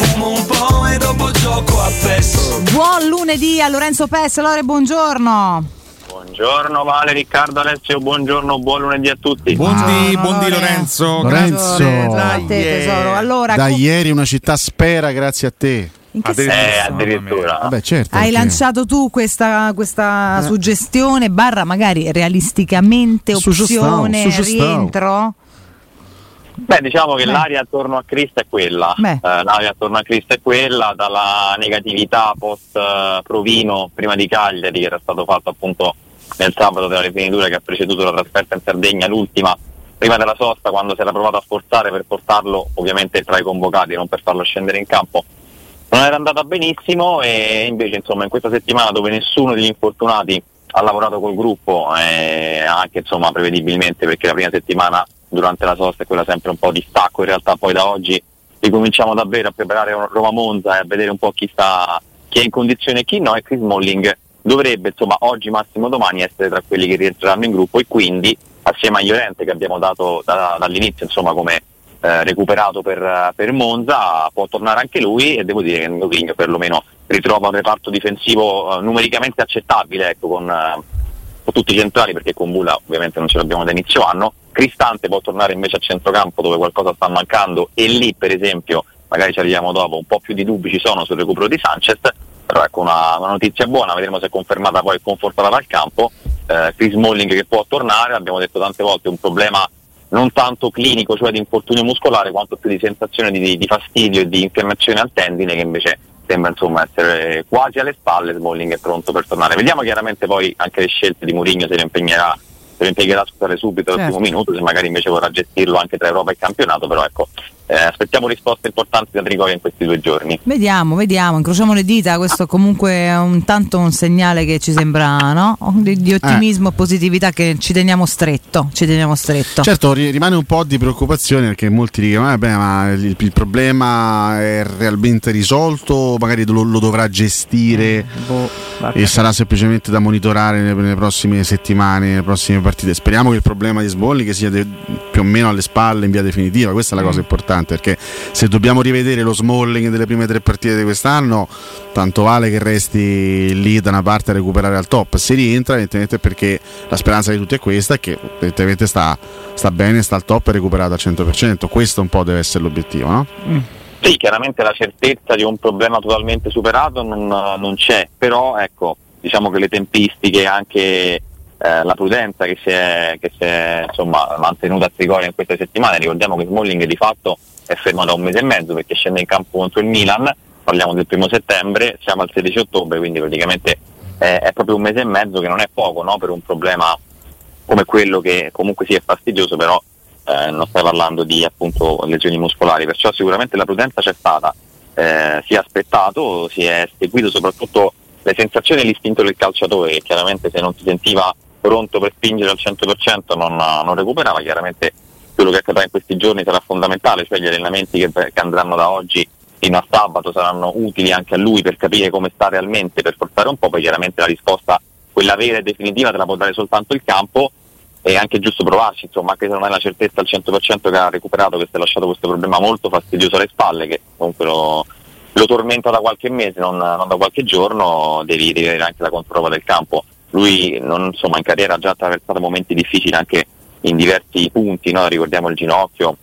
Fumo un po' e dopo gioco a PES. Buon lunedì a Lorenzo Pes, Lore, buongiorno. Buongiorno Vale, Riccardo, Alessio, buongiorno, buon lunedì a tutti. Buondì, Buongiorno, buondì Lore. Lorenzo. Lorenzo. A te, tesoro. Allora, da co- ieri una città spera grazie a te. in che Addirittura. senso? Eh, addirittura. Vabbè, certo. Hai perché- lanciato tu questa, questa suggestione, barra magari realisticamente Su opzione, su stavo. rientro? Beh, diciamo che Beh. l'aria attorno a Cristo è quella. Eh, l'aria attorno a Cristo è quella, dalla negatività post eh, Provino prima di Cagliari, che era stato fatto appunto nel sabato della rifinitura che ha preceduto la trasferta in Sardegna, l'ultima, prima della sosta, quando si era provato a forzare per portarlo ovviamente tra i convocati, non per farlo scendere in campo. Non era andata benissimo e invece insomma in questa settimana dove nessuno degli infortunati ha lavorato col gruppo, eh, anche insomma prevedibilmente perché la prima settimana durante la sosta è quella sempre un po' di stacco, in realtà poi da oggi ricominciamo davvero a preparare Roma Monza e a vedere un po' chi sta chi è in condizione e chi no e Chris Molling dovrebbe insomma oggi massimo domani essere tra quelli che rientreranno in gruppo e quindi assieme a Llorente che abbiamo dato da- dall'inizio insomma come eh, recuperato per, per Monza può tornare anche lui e devo dire che Mourinho perlomeno ritrova un reparto difensivo eh, numericamente accettabile ecco, con, eh, con tutti i centrali perché con Bula ovviamente non ce l'abbiamo da inizio anno Cristante può tornare invece a centrocampo dove qualcosa sta mancando e lì per esempio magari ci arriviamo dopo un po' più di dubbi ci sono sul recupero di Sanchez però ecco una, una notizia buona vedremo se è confermata poi e confortata dal campo eh, Chris Molling che può tornare abbiamo detto tante volte un problema non tanto clinico, cioè di infortunio muscolare, quanto più di sensazione di, di fastidio e di infiammazione al tendine che invece sembra insomma essere quasi alle spalle, Smalling è pronto per tornare. Vediamo chiaramente poi anche le scelte di Mourinho se le impegnerà se lo impiegherà a scusare subito al Certo. primo minuto, se magari invece vorrà gestirlo anche tra Europa e campionato, però ecco, eh, aspettiamo risposte importanti da Trigoria in questi due giorni. Vediamo, vediamo, incrociamo le dita, questo comunque è un tanto un segnale che ci sembra no? di, di ottimismo e positività che ci teniamo stretto, ci teniamo stretto. Certo, ri- rimane un po' di preoccupazione perché molti dicono: "Vabbè, ma il, il problema è realmente risolto, magari lo, lo dovrà gestire e sarà semplicemente da monitorare nelle, nelle prossime settimane, nelle prossime partite. Speriamo che il problema di Sbolli che sia de- più o meno alle spalle in via definitiva, questa è la cosa importante perché se dobbiamo rivedere lo Smalling delle prime tre partite di quest'anno, tanto vale che resti lì da una parte a recuperare al top. Se rientra, evidentemente perché la speranza di tutti è questa, che evidentemente sta, sta bene, sta al top e recuperato al 100%. Questo un po' deve essere l'obiettivo, no? Sì, chiaramente la certezza di un problema totalmente superato non, non c'è, però ecco, diciamo che le tempistiche e anche eh, la prudenza che si è, che si è insomma, mantenuta a Trigoria in queste settimane, ricordiamo che Smalling di fatto è fermo da un mese e mezzo perché scende in campo contro il Milan, parliamo del primo settembre, siamo al 16 ottobre, quindi praticamente eh, è proprio un mese e mezzo che non è poco no? per un problema come quello che comunque è fastidioso, però eh, non stai parlando di appunto lesioni muscolari, perciò sicuramente la prudenza c'è stata, eh, si è aspettato, si è seguito soprattutto le sensazioni e l'istinto del calciatore che chiaramente se non si sentiva pronto per spingere al 100% non, non recuperava, chiaramente quello che accadrà in questi giorni sarà fondamentale, cioè gli allenamenti che, che andranno da oggi fino a sabato saranno utili anche a lui per capire come sta realmente, per forzare un po', poi chiaramente la risposta, quella vera e definitiva, te la può dare soltanto il campo è anche giusto provarci, insomma, anche se non hai la certezza al 100% che ha recuperato, che si è lasciato questo problema molto fastidioso alle spalle, che comunque lo, lo tormenta da qualche mese, non, non da qualche giorno, devi, devi avere anche la controprova del campo. Lui non, insomma, in carriera ha già attraversato momenti difficili anche in diversi punti, no? ricordiamo il ginocchio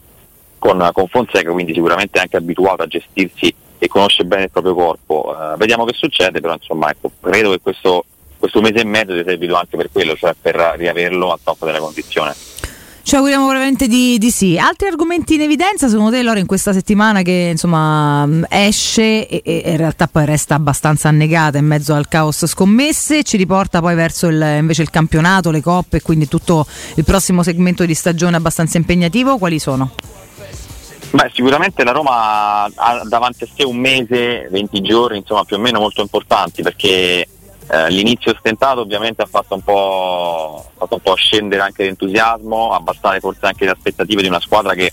con, con Fonseca, quindi sicuramente anche abituato a gestirsi e conosce bene il proprio corpo. Uh, vediamo che succede, però insomma ecco, credo che questo, questo mese e mezzo sia servito anche per quello, cioè per riaverlo a top della condizione. Ci auguriamo veramente di, di, sì. Altri argomenti in evidenza, secondo te, Loro, in questa settimana che insomma esce e, e, in realtà poi resta abbastanza annegata in mezzo al caos scommesse, ci riporta poi verso il, invece il campionato, le coppe quindi tutto il prossimo segmento di stagione abbastanza impegnativo. Quali sono? Beh, sicuramente la Roma ha davanti a sé un mese, 20 giorni, insomma più o meno molto importanti perché eh, l'inizio stentato ovviamente ha fatto un, po', fatto un po' scendere anche l'entusiasmo, abbassare forse anche le aspettative di una squadra che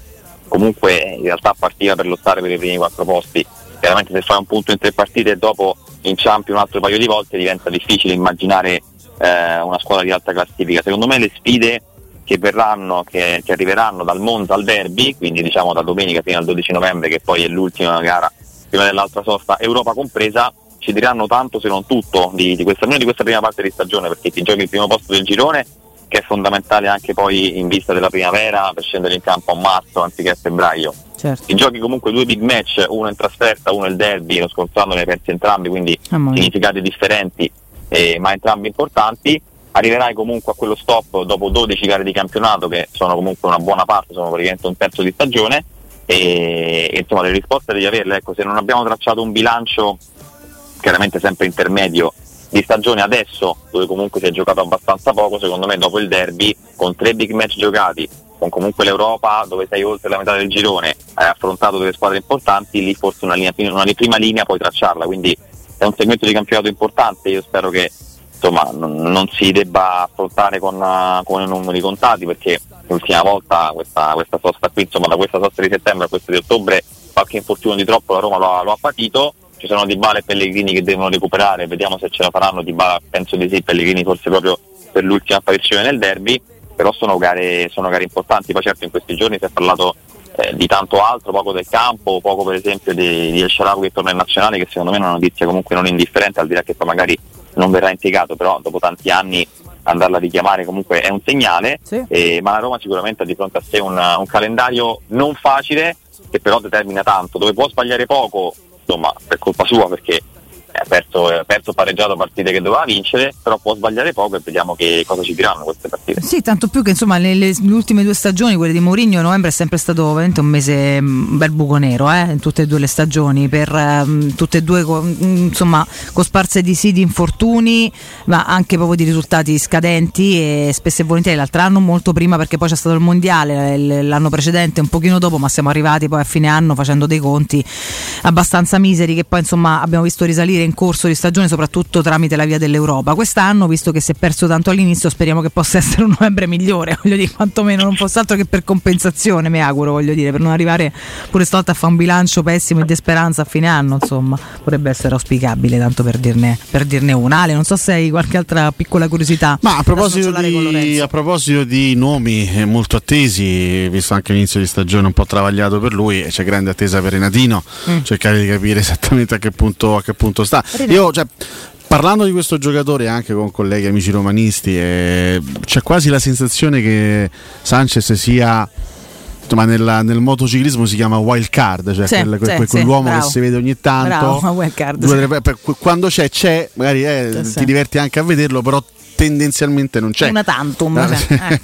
comunque in realtà partiva per lottare per i primi quattro posti. Chiaramente se fai un punto in tre partite e dopo inciampi un altro paio di volte diventa difficile immaginare eh, una squadra di alta classifica. Secondo me le sfide che verranno, che, che, arriveranno dal Monza al derby, quindi diciamo da domenica fino al 12 novembre che poi è l'ultima gara prima dell'altra sosta, Europa compresa, ci diranno tanto se non tutto di, di, questa, di questa prima parte di stagione perché ti giochi il primo posto del girone che è fondamentale anche poi in vista della primavera per scendere in campo a marzo anziché a febbraio. Certo. Ti giochi comunque due big match, uno in trasferta, uno il derby, lo scorso anno ne persi entrambi, quindi significati differenti eh, ma entrambi importanti. Arriverai comunque a quello stop dopo 12 gare di campionato che sono comunque una buona parte, sono praticamente un terzo di stagione e, e insomma le risposte devi averle, ecco, se non abbiamo tracciato un bilancio chiaramente sempre intermedio di stagione. Adesso, dove comunque si è giocato abbastanza poco, secondo me dopo il derby, con tre big match giocati, con comunque l'Europa dove sei oltre la metà del girone, hai affrontato delle squadre importanti, lì forse una, linea, una prima linea puoi tracciarla, quindi è un segmento di campionato importante, io spero che insomma, non, non, si debba affrontare con, con, numeri contati perché l'ultima volta questa, questa sosta qui, insomma da questa sosta di settembre a questa di ottobre qualche infortunio di troppo la Roma lo ha, lo ha patito ci sono Di Bala e Pellegrini che devono recuperare, vediamo se ce la faranno, Di Bala penso di sì, Pellegrini forse proprio per l'ultima apparizione nel derby, però sono gare, sono gare importanti, poi certo in questi giorni si è parlato eh, di tanto altro, poco del campo, poco per esempio di, di El Sharawi che torna in nazionale, che secondo me è una notizia comunque non indifferente, al di là che poi magari non verrà impiegato, però dopo tanti anni andarla a richiamare comunque è un segnale, sì. eh, ma la Roma sicuramente ha di fronte a sé un, un calendario non facile che però determina tanto, dove può sbagliare poco insomma per colpa sua perché ha perso, perso pareggiato partite che doveva vincere, però può sbagliare poco e vediamo che cosa ci diranno queste partite. Sì, tanto più che insomma le, le, le ultime due stagioni, quelle di Mourinho, novembre è sempre stato veramente un mese mm, un bel buco nero eh, in tutte e due le stagioni, per um, tutte e due con, insomma cosparse di sì di infortuni, ma anche proprio di risultati scadenti e spesso e volentieri l'altro anno molto prima perché poi c'è stato il mondiale, l'anno precedente un pochino dopo, ma siamo arrivati poi a fine anno facendo dei conti abbastanza miseri che poi insomma abbiamo visto risalire in corso di stagione, soprattutto tramite la via dell'Europa. Quest'anno, visto che si è perso tanto all'inizio, speriamo che possa essere un novembre migliore, voglio dire, quantomeno non fosse altro che per compensazione, mi auguro, voglio dire, per non arrivare pure stavolta a fare un bilancio pessimo e di speranza a fine anno, insomma, potrebbe essere auspicabile, tanto per dirne, per dirne una. Ale, non so se hai qualche altra piccola curiosità. Ma a proposito, di, a proposito di nomi eh, molto attesi, visto anche l'inizio di stagione un po' travagliato per lui, c'è grande attesa per Renatino, mm. cercare di capire esattamente a che punto, a che punto sta sta. Io, cioè, parlando di questo giocatore anche con colleghi amici romanisti, eh, c'è quasi la sensazione che Sanchez sia ma nella, nel motociclismo si chiama wild card, cioè sì, quel, quel, sì, quell'uomo sì, che si vede ogni tanto. Bravo, card, due, per, quando c'è, c'è, magari eh, ti diverti anche a vederlo, però tendenzialmente non c'è. Una tantum, no, cioè,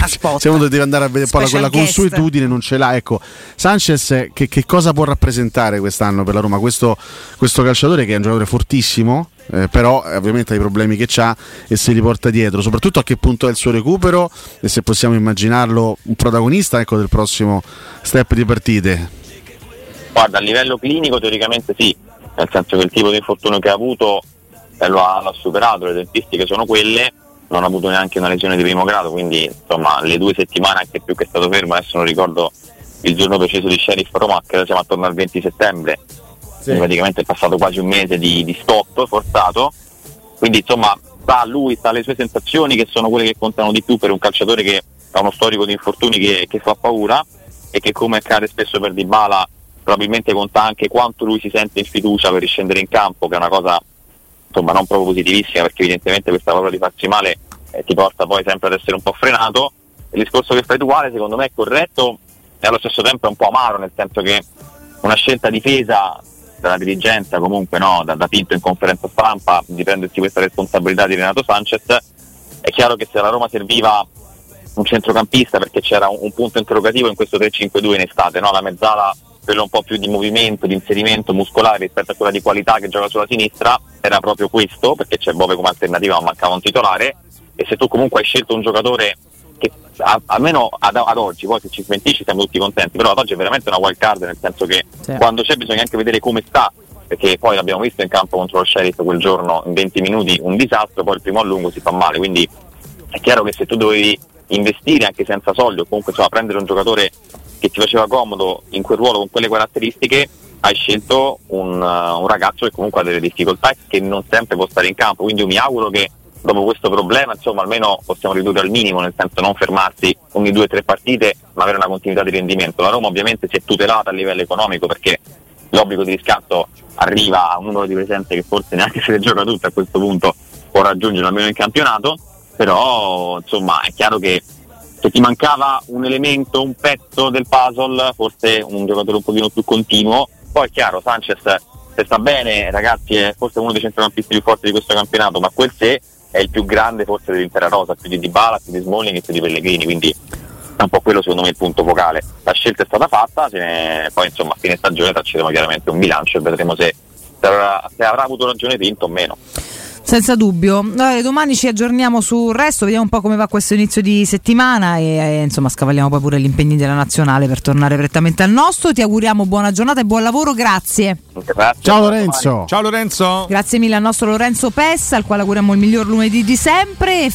ecco, se uno deve andare a vedere poi quella guest. consuetudine non ce l'ha. Ecco, Sanchez che, che, cosa può rappresentare quest'anno per la Roma? Questo, questo calciatore che è un giocatore fortissimo, eh, però eh, ovviamente ha i problemi che ha e se li porta dietro, soprattutto a che punto è il suo recupero e se possiamo immaginarlo un protagonista ecco, del prossimo step di partite. Guarda, a livello clinico teoricamente sì, nel senso che il tipo di infortunio che ha avuto lo, ha, lo ha superato, le tempistiche sono quelle, non ha avuto neanche una lesione di primo grado, quindi insomma le due settimane anche più che è stato fermo, adesso non ricordo il giorno preciso di Sheriff Roma, che siamo attorno al 20 settembre, sì. praticamente è passato quasi un mese di, di stop forzato, quindi insomma sta a lui, sta alle sue sensazioni che sono quelle che contano di più per un calciatore che ha uno storico di infortuni che, che fa paura e che come accade spesso per Dybala probabilmente conta anche quanto lui si sente in fiducia per riscendere in campo, che è una cosa insomma non proprio positivissima perché evidentemente questa paura di farsi male eh, ti porta poi sempre ad essere un po' frenato. Il discorso che fai tu Ale secondo me è corretto e allo stesso tempo è un po' amaro, nel senso che una scelta difesa dalla dirigenza, comunque no, da, da Pinto in conferenza stampa, di prendersi questa responsabilità di Renato Sanchez. È chiaro che se la Roma serviva un centrocampista perché c'era un, un punto interrogativo in questo 3-5-2 in estate, no? la mezzala quello un po' più di movimento, di inserimento muscolare rispetto a quella di qualità che gioca sulla sinistra, era proprio questo, perché c'è Bove come alternativa ma mancava un titolare, e se tu comunque hai scelto un giocatore che a, almeno ad, ad, oggi, poi se ci smentisci siamo tutti contenti, però ad oggi è veramente una wild card, nel senso che sì. quando c'è bisogna anche vedere come sta, perché poi l'abbiamo visto in campo contro lo Sheriff quel giorno, in 20 minuti un disastro, poi il primo a lungo si fa male, quindi è chiaro che se tu dovevi investire anche senza soldi o comunque insomma, prendere un giocatore che ti faceva comodo in quel ruolo con quelle caratteristiche, hai scelto un, uh, un, ragazzo che comunque ha delle difficoltà e che non sempre può stare in campo. Quindi io mi auguro che dopo questo problema insomma almeno possiamo ridurre al minimo, nel senso non fermarsi ogni due o tre partite ma avere una continuità di rendimento. La Roma ovviamente si è tutelata a livello economico perché l'obbligo di riscatto arriva a un numero di presenze che forse neanche se le gioca tutte a questo punto può raggiungere almeno in campionato, però insomma è chiaro che se ti mancava un elemento, un pezzo del puzzle, forse un giocatore un pochino più continuo. Poi è chiaro, Sanchez se sta bene, ragazzi, è forse uno dei centrocampisti più forti di questo campionato, ma quel se è il più grande forse dell'intera rosa, più di Dybala, più di Smalling e più di Pellegrini, quindi è un po' quello secondo me il punto focale. La scelta è stata fatta, poi insomma a fine stagione tracceremo chiaramente un bilancio e vedremo se, se, avrà, se avrà avuto ragione Pinto o meno. Senza dubbio. Allora, domani ci aggiorniamo sul resto, vediamo un po' come va questo inizio di settimana e, e insomma scavalliamo poi pure gli impegni della nazionale per tornare prettamente al nostro. Ti auguriamo buona giornata e buon lavoro, grazie. grazie. Ciao Lorenzo. Ciao Lorenzo. Grazie mille al nostro Lorenzo Pessa, al quale auguriamo il miglior lunedì di sempre.